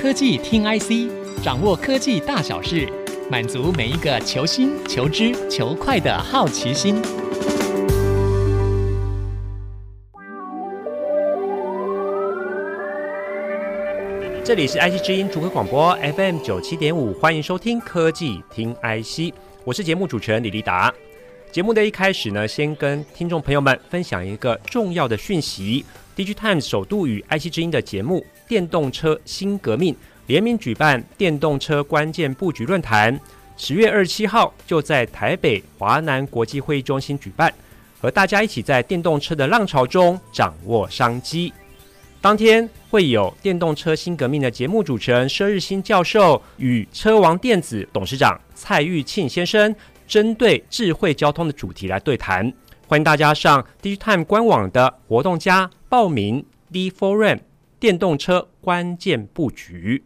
科技听 IC，掌握科技大小事，满足每一个求新、求知、求快的好奇心。这里是 IC 之音主客广播 FM 九七点五，欢迎收听科技听 IC，我是节目主持人李立达。节目的一开始呢，先跟听众朋友们分享一个重要的讯息。DigiTimes 首度与 IC 之音的节目《电动车新革命》联名举办电动车关键布局论坛，十月二十七号就在台北华南国际会议中心举办，和大家一起在电动车的浪潮中掌握商机。当天会有《电动车新革命》的节目主持人佘日新教授与车王电子董事长蔡玉庆先生，针对智慧交通的主题来对谈。欢迎大家上 d time 官网的活动家。报名 D Forum 电动车关键布局。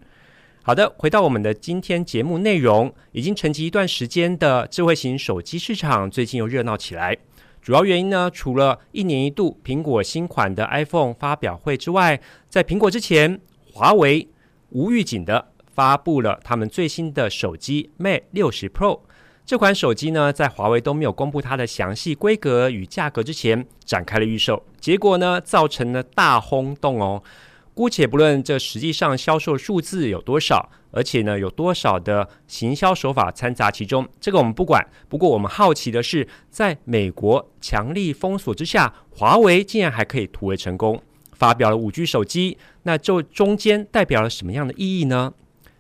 好的，回到我们的今天节目内容，已经沉寂一段时间的智慧型手机市场最近又热闹起来。主要原因呢，除了一年一度苹果新款的 iPhone 发表会之外，在苹果之前，华为无预警的发布了他们最新的手机 Mate 60 Pro。这款手机呢，在华为都没有公布它的详细规格与价格之前，展开了预售，结果呢，造成了大轰动哦。姑且不论这实际上销售数字有多少，而且呢，有多少的行销手法掺杂其中，这个我们不管。不过我们好奇的是，在美国强力封锁之下，华为竟然还可以突围成功，发表了五 G 手机，那这中间代表了什么样的意义呢？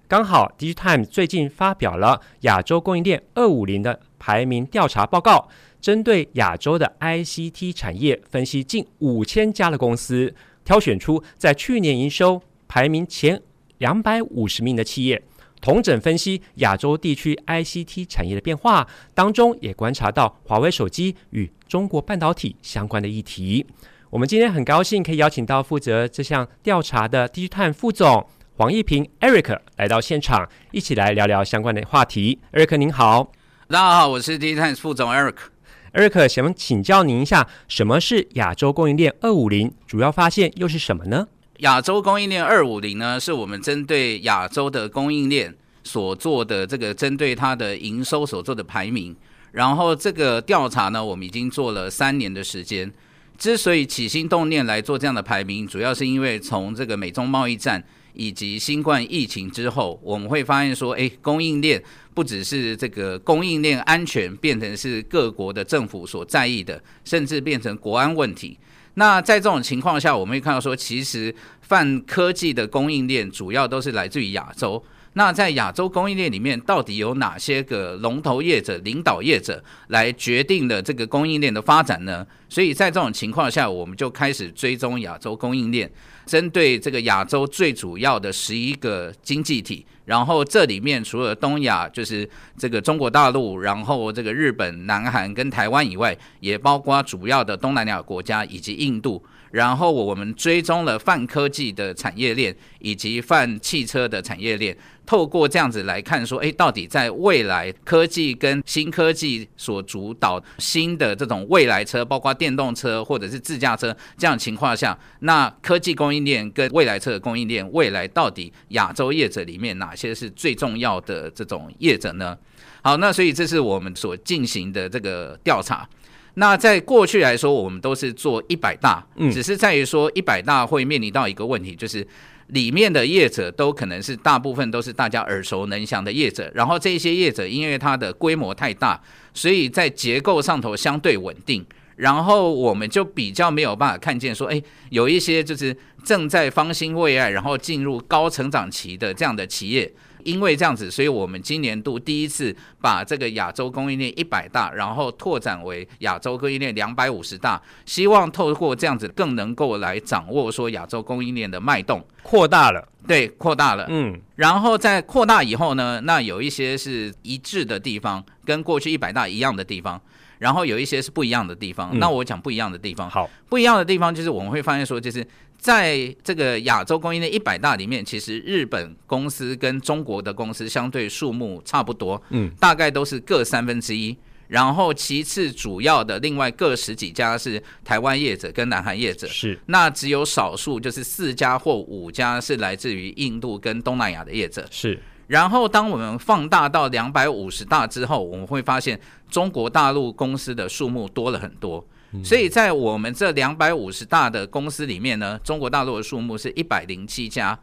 刚好，Digitime 最近发表了亚洲供应链二五零的排名调查报告，针对亚洲的 ICT 产业分析近五千家的公司，挑选出在去年营收排名前两百五十名的企业，同整分析亚洲地区 ICT 产业的变化，当中也观察到华为手机与中国半导体相关的议题。我们今天很高兴可以邀请到负责这项调查的 DigiTimes 副总。黄义平 Eric 来到现场，一起来聊聊相关的话题。Eric 您好，大家好，我是 DigiTimes 副总 Eric。Eric 想请教您一下，什么是亚洲供应链二五零？主要发现又是什么呢？亚洲供应链二五零呢，是我们针对亚洲的供应链所做的这个针对它的营收所做的排名。然后这个调查呢，我们已经做了三年的时间。之所以起心动念来做这样的排名，主要是因为从这个美中贸易战。以及新冠疫情之后，我们会发现说，诶，供应链不只是这个供应链安全变成是各国的政府所在意的，甚至变成国安问题。那在这种情况下，我们会看到说，其实泛科技的供应链主要都是来自于亚洲。那在亚洲供应链里面，到底有哪些个龙头业者、领导业者来决定了这个供应链的发展呢？所以在这种情况下，我们就开始追踪亚洲供应链，针对这个亚洲最主要的十一个经济体，然后这里面除了东亚，就是这个中国大陆，然后这个日本、南韩跟台湾以外，也包括主要的东南亚国家以及印度。然后我们追踪了泛科技的产业链以及泛汽车的产业链，透过这样子来看说，哎，到底在未来科技跟新科技所主导新的这种未来车，包括电动车或者是自驾车这样情况下，那科技供应链跟未来车的供应链，未来到底亚洲业者里面哪些是最重要的这种业者呢？好，那所以这是我们所进行的这个调查。那在过去来说，我们都是做一百大，只是在于说一百大会面临到一个问题，就是里面的业者都可能是大部分都是大家耳熟能详的业者，然后这些业者因为它的规模太大，所以在结构上头相对稳定，然后我们就比较没有办法看见说，哎，有一些就是正在方兴未艾，然后进入高成长期的这样的企业。因为这样子，所以我们今年度第一次把这个亚洲供应链一百大，然后拓展为亚洲供应链两百五十大，希望透过这样子更能够来掌握说亚洲供应链的脉动，扩大了，对，扩大了，嗯，然后在扩大以后呢，那有一些是一致的地方，跟过去一百大一样的地方，然后有一些是不一样的地方。嗯，那我讲不一样的地方，好，不一样的地方就是我们会发现说，就是。在这个亚洲供应链一百大里面，其实日本公司跟中国的公司相对数目差不多，嗯，大概都是各三分之一。然后其次主要的另外各十几家是台湾业者跟南韩业者，是那只有少数就是四家或五家是来自于印度跟东南亚的业者，是。然后当我们放大到两百五十大之后，我们会发现中国大陆公司的数目多了很多。所以在我们这两百五十大的公司里面呢，中国大陆的数目是一百零七家，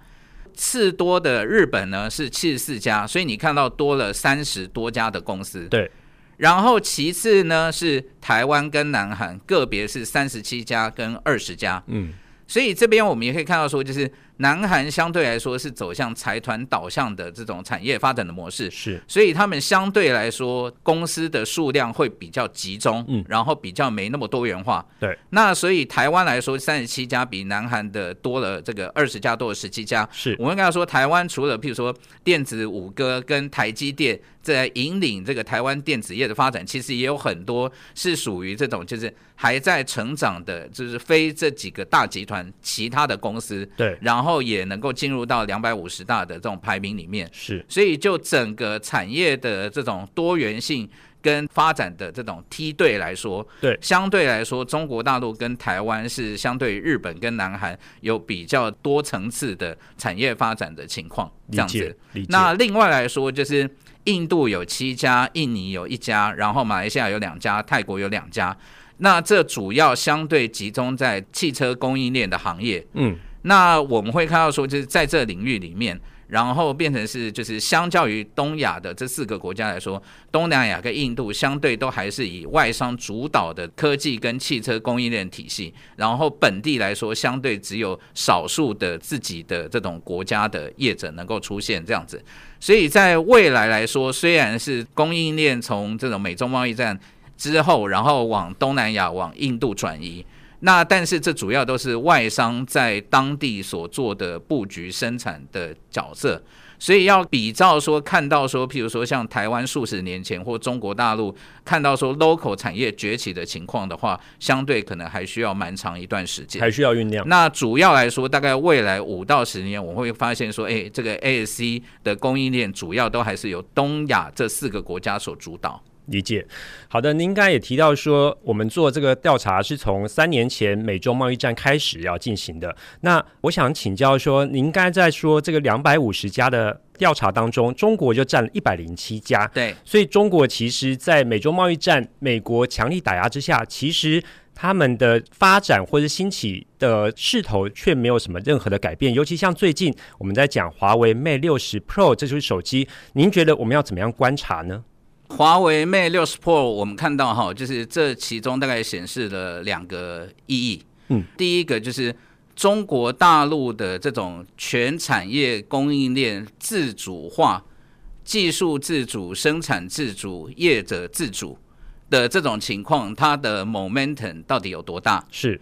次多的日本呢是七十四家，所以你看到多了三十多家的公司。对，然后其次呢是台湾跟南韩个别是三十七家跟二十家。嗯，所以这边我们也可以看到说，就是。南韩相对来说是走向财团导向的这种产业发展的模式，是，所以他们相对来说公司的数量会比较集中，嗯，然后比较没那么多元化，对。那所以台湾来说，三十七家比南韩的多了这个二十家多了十七家，是。我们刚才说台湾除了譬如说电子五哥跟台积电在引领这个台湾电子业的发展，其实也有很多是属于这种就是还在成长的，就是非这几个大集团其他的公司，对，然后。也能够进入到两百五十大的这种排名里面，是，所以就整个产业的这种多元性跟发展的这种梯队来说，对，相对来说，中国大陆跟台湾是相对于日本跟南韩有比较多层次的产业发展的情况，这样子。那另外来说，就是印度有七家，印尼有一家，然后马来西亚有两家，泰国有两家。那这主要相对集中在汽车供应链的行业，嗯。那我们会看到说，就是在这领域里面，然后变成是就是相较于东亚的这四个国家来说，东南亚跟印度相对都还是以外商主导的科技跟汽车供应链体系，然后本地来说相对只有少数的自己的这种国家的业者能够出现这样子，所以在未来来说，虽然是供应链从这种美中贸易战之后，然后往东南亚往印度转移。那但是这主要都是外商在当地所做的布局生产的角色，所以要比照说看到说，譬如说像台湾数十年前或中国大陆看到说 local 产业崛起的情况的话，相对可能还需要蛮长一段时间，还需要酝酿。那主要来说，大概未来五到十年，我会发现说，哎，这个 ASC 的供应链主要都还是由东亚这四个国家所主导。理解，好的。您刚才也提到说，我们做这个调查是从三年前美中贸易战开始要进行的。那我想请教说，您刚才在说这个两百五十家的调查当中，中国就占了一百零七家。对，所以中国其实，在美中贸易战、美国强力打压之下，其实他们的发展或者兴起的势头却没有什么任何的改变。尤其像最近我们在讲华为 Mate 六十 Pro 这就是手机，您觉得我们要怎么样观察呢？华为 Mate 六十 Pro，我们看到哈，就是这其中大概显示了两个意义。嗯，第一个就是中国大陆的这种全产业供应链自主化、技术自主、生产自主、业者自主的这种情况，它的 momentum 到底有多大？是。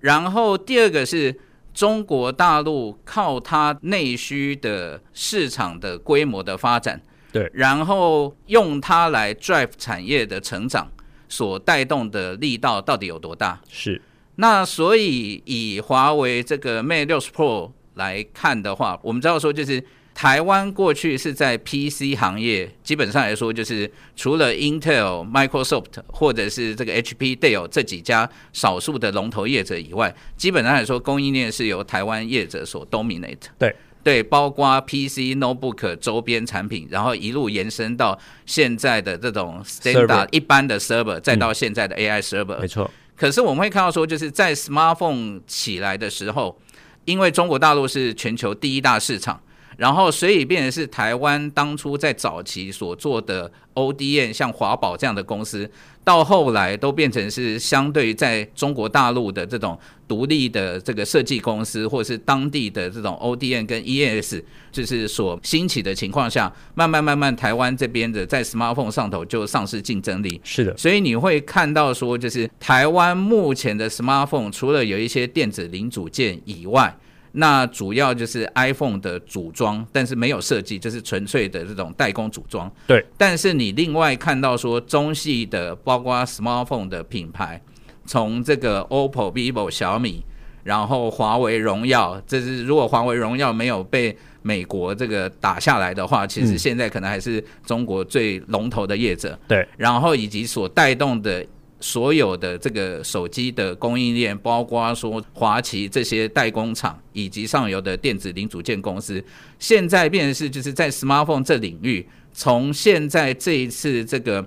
然后第二个是中国大陆靠它内需的市场的规模的发展。对，然后用它来 drive 产业的成长，所带动的力道到底有多大？是。那所以以华为这个 Mate 60 Pro 来看的话，我们知道说，就是台湾过去是在 PC 行业，基本上来说，就是除了 Intel、Microsoft 或者是这个 HP、Dell 这几家少数的龙头业者以外，基本上来说，供应链是由台湾业者所 dominate。对。对，包括 PC、Notebook 周边产品，然后一路延伸到现在的这种 standard 一般的 server，再到现在的 AI server。没错。可是我们会看到说，就是在 smartphone 起来的时候，因为中国大陆是全球第一大市场，然后所以变成是台湾当初在早期所做的 ODM，像华宝这样的公司。到后来都变成是相对于在中国大陆的这种独立的这个设计公司，或者是当地的这种 ODM 跟 ES，就是所兴起的情况下，慢慢慢慢台湾这边的在 smartphone 上头就丧失竞争力。是的，所以你会看到说，就是台湾目前的 smartphone 除了有一些电子零组件以外，那主要就是 iPhone 的组装，但是没有设计，就是纯粹的这种代工组装。对。但是你另外看到说，中系的包括 smartphone 的品牌，从这个 OPPO、vivo、小米，然后华为、荣耀，这是如果华为、荣耀没有被美国这个打下来的话，其实现在可能还是中国最龙头的业者。对，然后以及所带动的所有的这个手机的供应链，包括说华旗这些代工厂以及上游的电子零组件公司，现在变成是就是在 smartphone 这领域，从现在这一次这个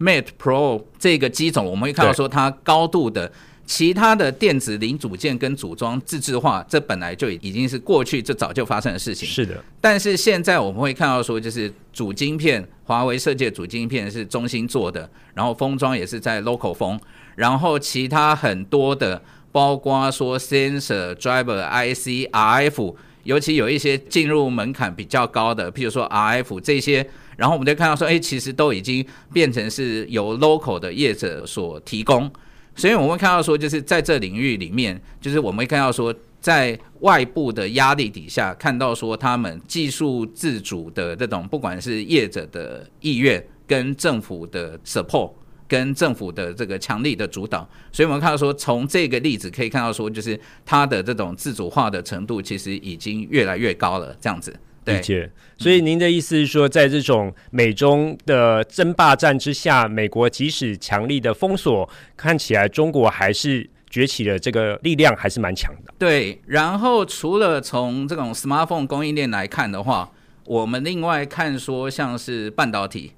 Mate Pro 这个机种，我们会看到说它高度的。其他的电子零组件跟组装自制化，这本来就已经是过去这早就发生的事情。是的，但是现在我们会看到说，就是主晶片，华为设计的主晶片是中芯做的，然后封装也是在 local 封，然后其他很多的，包括说 sensor、driver、IC、RF，尤其有一些进入门槛比较高的，譬如说 RF 这些，然后我们就看到说，哎，其实都已经变成是由 local 的业者所提供。所以我们会看到说，就是在这领域里面，就是我们会看到说，在外部的压力底下，看到说他们技术自主的这种，不管是业者的意愿，跟政府的 support，跟政府的这个强力的主导，所以我们看到说，从这个例子可以看到说，就是它的这种自主化的程度，其实已经越来越高了，这样子。理解，所以您的意思是说，在这种美中的争霸战之下，美国即使强力的封锁，看起来中国还是崛起的这个力量还是蛮强的。对，然后除了从这种 smartphone 供应链来看的话，我们另外看说像是半导体，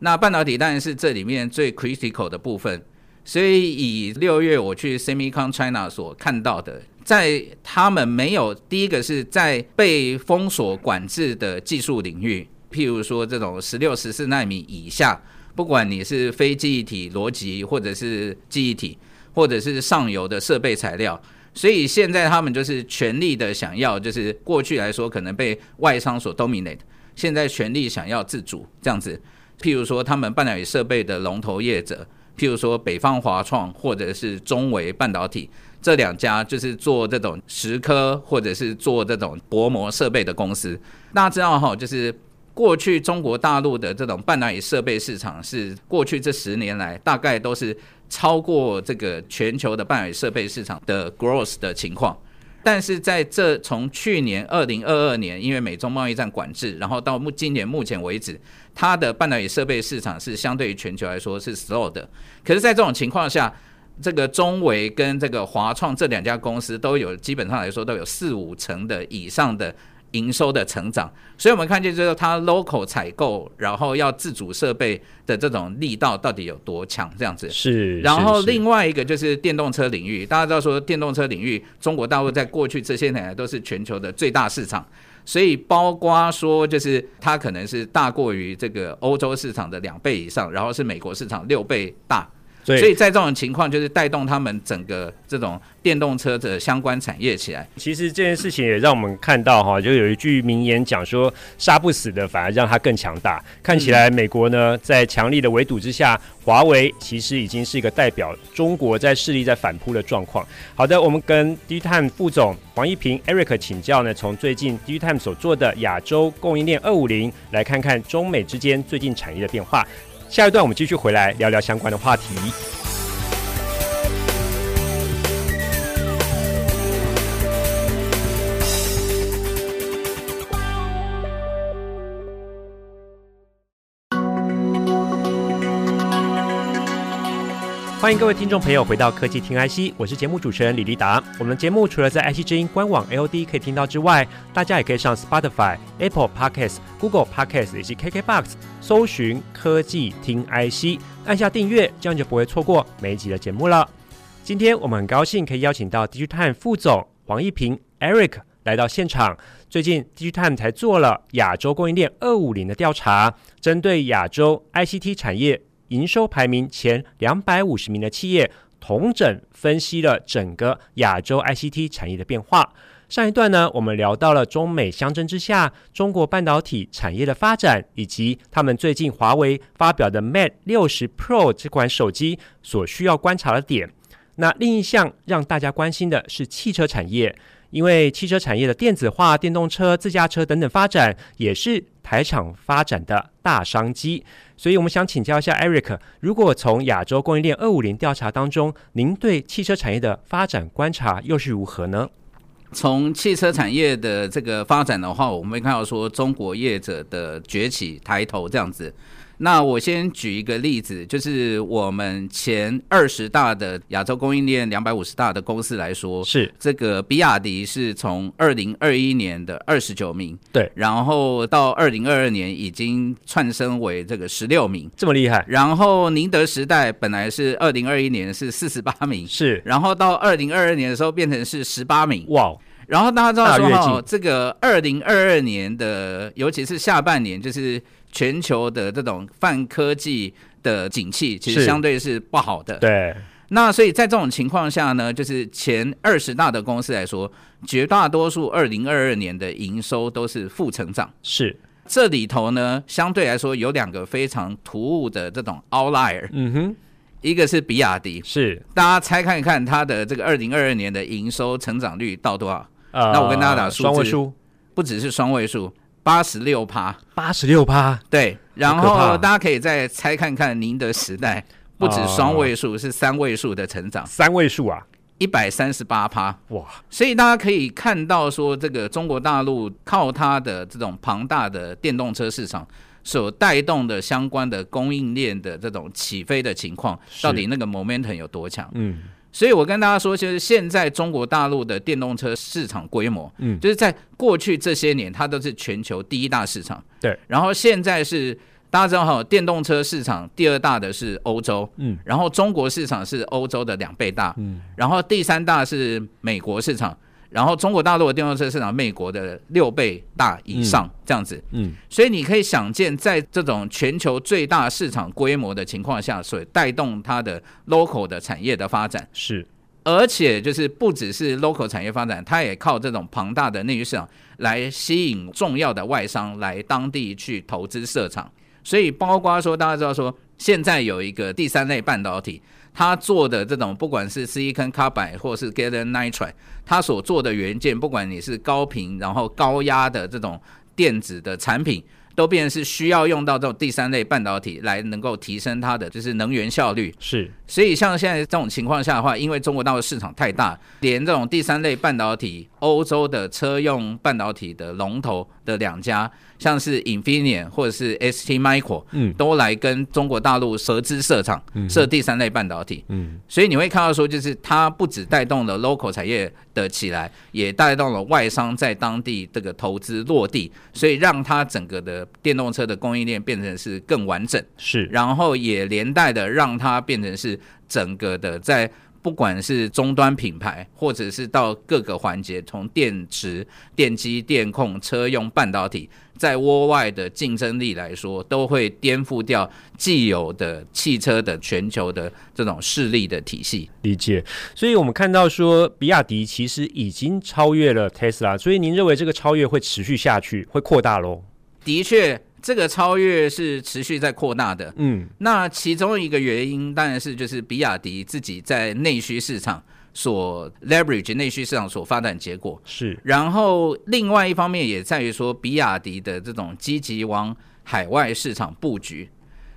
那半导体当然是这里面最 critical 的部分。所以以六月我去 Semicon China 所看到的。在他们没有第一个是在被封锁管制的技术领域，譬如说这种十六、十四纳米以下，不管你是非记忆体逻辑，或者是记忆体，或者是上游的设备材料，所以现在他们就是全力的想要，就是过去来说可能被外商所 dominate，现在全力想要自主这样子。譬如说他们半导体设备的龙头业者，譬如说北方华创或者是中微半导体。这两家就是做这种石刻或者是做这种薄膜设备的公司。大家知道哈，就是过去中国大陆的这种半导体设备市场是过去这十年来大概都是超过这个全球的半导体设备市场的 growth 的情况。但是在这从去年二零二二年，因为美中贸易战管制，然后到目今年目前为止，它的半导体设备市场是相对于全球来说是 slow 的。可是，在这种情况下，这个中维跟这个华创这两家公司都有，基本上来说都有四五成的以上的营收的成长，所以我们看见就是它 local 采购，然后要自主设备的这种力道到底有多强，这样子是。然后另外一个就是电动车领域，大家知道说电动车领域，中国大陆在过去这些年来都是全球的最大市场，所以包括说就是它可能是大过于这个欧洲市场的两倍以上，然后是美国市场六倍大。所以在这种情况，就是带动他们整个这种电动车的相关产业起来。其实这件事情也让我们看到哈，就有一句名言讲说：“杀不死的反而让它更强大。”看起来美国呢，在强力的围堵之下，华为其实已经是一个代表中国在势力在反扑的状况。好的，我们跟 DigiTime 副总黄一平 Eric 请教呢，从最近 DigiTime 所做的亚洲供应链二五零来看看中美之间最近产业的变化。下一段我们继续回来聊聊相关的话题。欢迎各位听众朋友回到科技听 IC，我是节目主持人李立达。我们的节目除了在 IC 之音官网 AOD 可以听到之外，大家也可以上 Spotify、Apple Podcasts、Google Podcasts 以及 KKBox 搜寻科技听 IC，按下订阅，这样就不会错过每一集的节目了。今天我们很高兴可以邀请到 DigiTime 副总黄一平 Eric 来到现场。最近 DigiTime 才做了亚洲供应链二五零的调查，针对亚洲 ICT 产业。营收排名前两百五十名的企业，同整分析了整个亚洲 ICT 产业的变化。上一段呢，我们聊到了中美相争之下，中国半导体产业的发展，以及他们最近华为发表的 Mate 六十 Pro 这款手机所需要观察的点。那另一项让大家关心的是汽车产业。因为汽车产业的电子化、电动车、自驾车等等发展，也是台厂发展的大商机。所以，我们想请教一下 Eric，如果从亚洲供应链二五零调查当中，您对汽车产业的发展观察又是如何呢？从汽车产业的这个发展的话，我们会看到说中国业者的崛起抬头这样子。那我先举一个例子，就是我们前二十大的亚洲供应链两百五十大的公司来说，是这个比亚迪是从二零二一年的二十九名，对，然后到二零二二年已经窜升为这个十六名，这么厉害。然后宁德时代本来是二零二一年是四十八名，是，然后到二零二二年的时候变成是十八名，哇。然后大家知道说哈，这个二零二二年的，尤其是下半年，就是全球的这种泛科技的景气，其实相对是不好的。对。那所以在这种情况下呢，就是前二十大的公司来说，绝大多数二零二二年的营收都是负成长。是。这里头呢，相对来说有两个非常突兀的这种 outlier。嗯哼。一个是比亚迪。是。大家猜看一看它的这个二零二二年的营收成长率到多少？那我跟大家打数字，双位数，不只是双位数，八十六趴，八十六趴，对。然后大家可以再猜看看，宁德时代不止双位数，是三位数的成长，三位数啊，一百三十八趴，哇！所以大家可以看到说，这个中国大陆靠它的这种庞大的电动车市场所带动的相关的供应链的这种起飞的情况，到底那个 momentum 有多强？嗯。所以我跟大家说，就是现在中国大陆的电动车市场规模，嗯，就是在过去这些年，它都是全球第一大市场，对。然后现在是大家知道哈，电动车市场第二大的是欧洲，嗯，然后中国市场是欧洲的两倍大，嗯，然后第三大是美国市场。然后中国大陆的电动车市场，美国的六倍大以上这样子，嗯，所以你可以想见，在这种全球最大市场规模的情况下，所带动它的 local 的产业的发展。是，而且就是不只是 local 产业发展，它也靠这种庞大的内需市场来吸引重要的外商来当地去投资设厂，所以包括说大家知道说，现在有一个第三类半导体。他做的这种，不管是 silicon carbide 或是 gallium nitride，他所做的元件，不管你是高频然后高压的这种电子的产品，都变成是需要用到这种第三类半导体来能够提升它的就是能源效率。是，所以像现在这种情况下的话，因为中国大陆市场太大，连这种第三类半导体，欧洲的车用半导体的龙头的两家。像是 Infineon 或者是 ST Micro，嗯，都来跟中国大陆合资设厂，设第三类半导体，嗯，所以你会看到说，就是它不只带动了 local 产业的起来，也带动了外商在当地这个投资落地，所以让它整个的电动车的供应链变成是更完整，是，然后也连带的让它变成是整个的在。不管是终端品牌，或者是到各个环节，从电池、电机、电控、车用半导体，在窝外的竞争力来说，都会颠覆掉既有的汽车的全球的这种势力的体系。理解。所以我们看到说，比亚迪其实已经超越了 Tesla，所以您认为这个超越会持续下去，会扩大喽？的确。这个超越是持续在扩大的，嗯，那其中一个原因当然是就是比亚迪自己在内需市场所 leverage 内需市场所发展结果是，然后另外一方面也在于说比亚迪的这种积极往海外市场布局，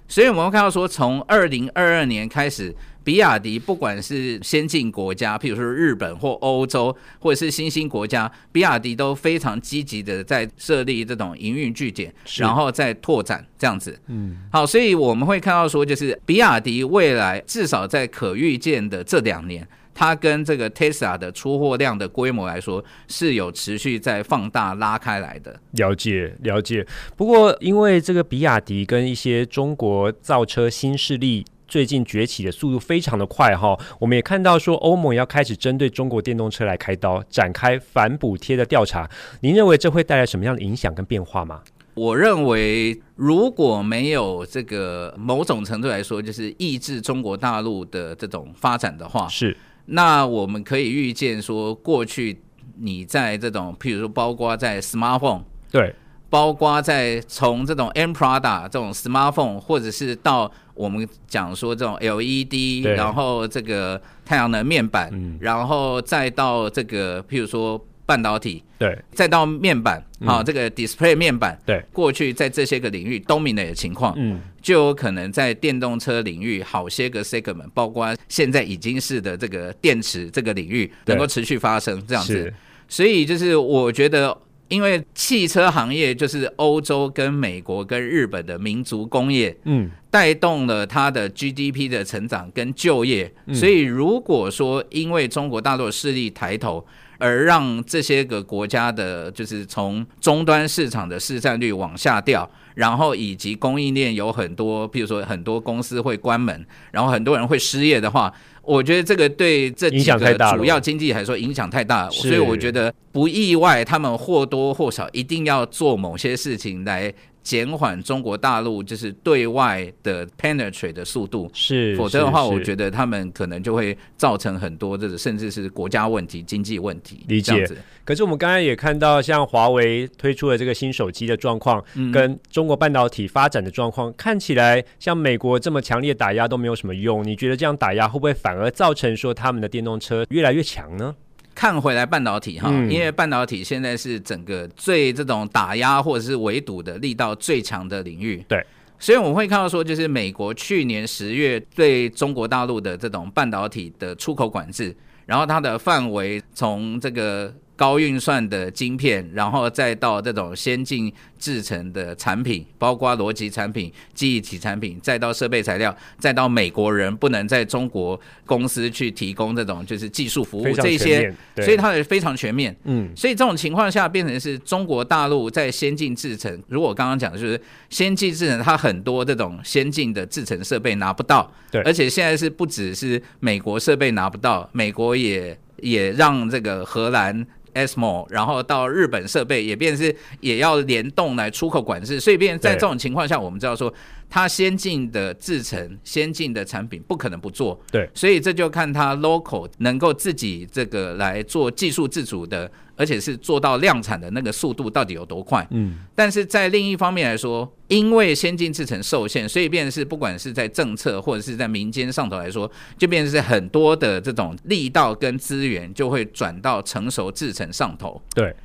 所以我们会看到说从二零二二年开始。比亚迪不管是先进国家，譬如说日本或欧洲，或者是新兴国家，比亚迪都非常积极的在设立这种营运据点，然后再拓展这样子。嗯，好，所以我们会看到说，就是比亚迪未来至少在可预见的这两年，它跟这个 Tesla 的出货量的规模来说，是有持续在放大拉开来的。了解，了解。不过因为这个比亚迪跟一些中国造车新势力。最近崛起的速度非常的快哈，我们也看到说欧盟要开始针对中国电动车来开刀，展开反补贴的调查。您认为这会带来什么样的影响跟变化吗？我认为如果没有这个某种程度来说，就是抑制中国大陆的这种发展的话，是那我们可以预见说，过去你在这种譬如说包括在 smartphone 对。包括在从这种 M Prada 这种 smartphone，或者是到我们讲说这种 LED，然后这个太阳能面板，嗯，然后再到这个譬如说半导体，对，再到面板，啊、嗯，这个 display 面板，对，过去在这些个领域 dominate 的情况，嗯，就有可能在电动车领域好些个 segment，包括现在已经是的这个电池这个领域，能够持续发生这样子，所以就是我觉得。因为汽车行业就是欧洲跟美国跟日本的民族工业，嗯，带动了它的 GDP 的成长跟就业，所以如果说因为中国大陆的势力抬头，而让这些个国家的，就是从终端市场的市占率往下掉，然后以及供应链有很多，比如说很多公司会关门，然后很多人会失业的话。我觉得这个对这几个主要经济来说影响太大，所以我觉得不意外，他们或多或少一定要做某些事情来。减缓中国大陆就是对外的 penetrate 的速度，是，否则的话，我觉得他们可能就会造成很多这个甚至是国家问题、经济问题。理解。可是我们刚才也看到，像华为推出的这个新手机的状况，跟中国半导体发展的状况，看起来像美国这么强烈打压都没有什么用。你觉得这样打压会不会反而造成说他们的电动车越来越强呢？看回来半导体哈，因为半导体现在是整个最这种打压或者是围堵的力道最强的领域。对，所以我们会看到说，就是美国去年十月对中国大陆的这种半导体的出口管制，然后它的范围从这个。高运算的晶片，然后再到这种先进制成的产品，包括逻辑产品、记忆体产品，再到设备材料，再到美国人不能在中国公司去提供这种就是技术服务这些，所以它也非常全面。嗯，所以这种情况下变成是中国大陆在先进制成，如果刚刚讲的就是先进制程，它很多这种先进的制成设备拿不到，对，而且现在是不只是美国设备拿不到，美国也也让这个荷兰。ASMO，然后到日本设备也变是也要联动来出口管制，所以变在这种情况下，我们知道说它先进的制程、先进的产品不可能不做，对，所以这就看它 local 能够自己这个来做技术自主的。而且是做到量产的那个速度到底有多快？嗯，但是在另一方面来说，因为先进制程受限，所以变成是不管是在政策或者是在民间上头来说，就变成是很多的这种力道跟资源就会转到成熟制程上头。对，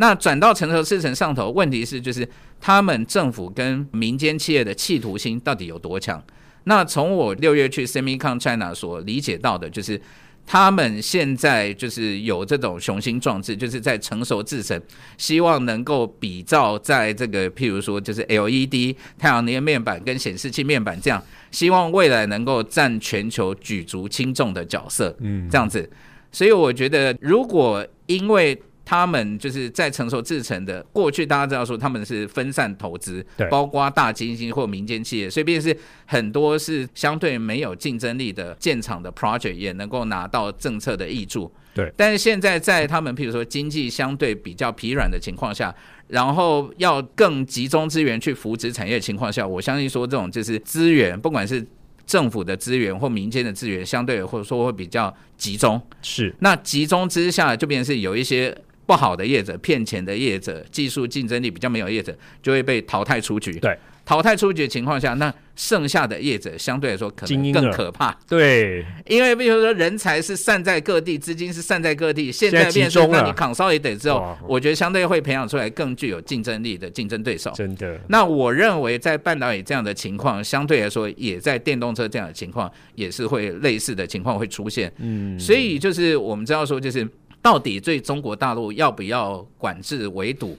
那转到成熟制程上头，问题是就是他们政府跟民间企业的企图心到底有多强？那从我六月去 SEMICON China 所理解到的就是。他们现在就是有这种雄心壮志，就是在成熟制程，希望能够比照在这个，譬如说，就是 LED 太阳能面板跟显示器面板这样，希望未来能够占全球举足轻重的角色，嗯，这样子。所以我觉得，如果因为他们就是在成熟制成的过去，大家知道说他们是分散投资，对，包括大基金或民间企业，所以便是很多是相对没有竞争力的建厂的 project 也能够拿到政策的挹注，对。但是现在在他们譬如说经济相对比较疲软的情况下，然后要更集中资源去扶植产业的情况下，我相信说这种就是资源，不管是政府的资源或民间的资源，相对或者说会比较集中。是。那集中之下，就变成是有一些。不好的业者、骗钱的业者、技术竞争力比较没有业者，就会被淘汰出局。对，淘汰出局的情况下，那剩下的业者相对来说可能更可怕。对，因为比如说人才是散在各地，资金是散在各地，现在变成那你 consolidate 之后，我觉得相对会培养出来更具有竞争力的竞争对手。真的。那我认为在半导体这样的情况，相对来说也在电动车这样的情况，也是会类似的情况会出现。嗯，所以就是我们知道说就是。到底对中国大陆要不要管制围堵？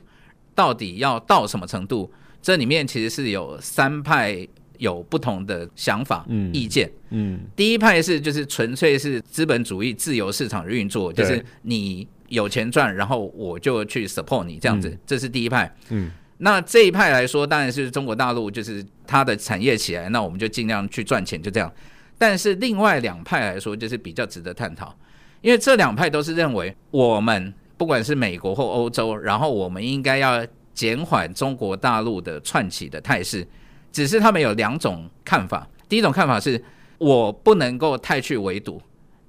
到底要到什么程度？这里面其实是有三派有不同的想法、嗯意见。嗯，第一派是就是纯粹是资本主义自由市场的运作，就是你有钱赚，然后我就去 support 你这样子，这是第一派。嗯，那这一派来说，当然是中国大陆就是它的产业起来，那我们就尽量去赚钱，就这样。但是另外两派来说，就是比较值得探讨。因为这两派都是认为，我们不管是美国或欧洲，然后我们应该要减缓中国大陆的串起的态势。只是他们有两种看法。第一种看法是，我不能够太去围堵，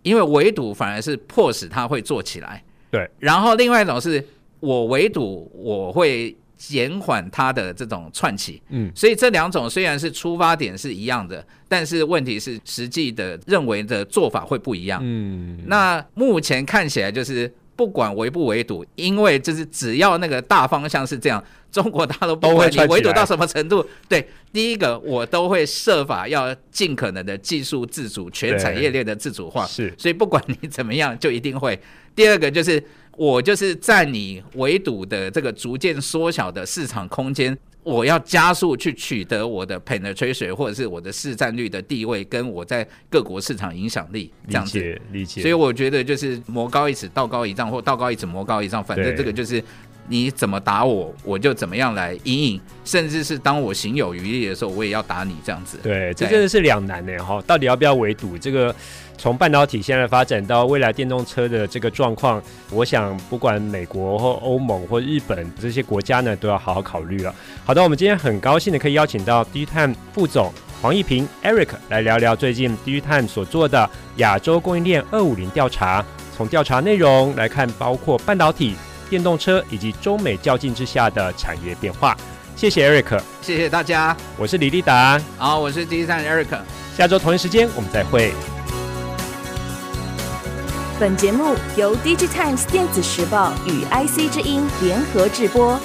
因为围堵反而是迫使他会做起来。对。然后另外一种是我围堵，我会减缓它的这种串起。嗯。所以这两种虽然是出发点是一样的。但是问题是，实际的认为的做法会不一样。嗯，那目前看起来就是不管围不围堵，因为就是只要那个大方向是这样，中国大陆不管你围堵到什么程度，对，第一个我都会设法要尽可能的技术自主、全产业链的自主化。是，所以不管你怎么样，就一定会。第二个就是我就是在你围堵的这个逐渐缩小的市场空间。我要加速去取得我的 penetration 或者是我的市占率的地位，跟我在各国市场影响力这样子，理解，理解。所以我觉得就是魔高一尺，道高一丈，或道高一尺，魔高一丈。反正这个就是你怎么打我，我就怎么样来因应，甚至是当我行有余力的时候，我也要打你这样子。对，这真的是两难呢哈，到底要不要围堵这个？从半导体现在发展到未来电动车的这个状况，我想不管美国或欧盟或日本这些国家呢，都要好好考虑了。好的，我们今天很高兴的可以邀请到 DigiTime 副总黄一平 Eric 来聊聊最近 DigiTime 所做的亚洲供应链二五零调查。从调查内容来看，包括半导体、电动车以及中美较劲之下的产业变化。谢谢 Eric，谢谢大家，我是李立达，好，我是 DigiTime Eric，下周同一时间我们再会。本节目由 DigiTimes 电子时报与 IC 之音联合制播。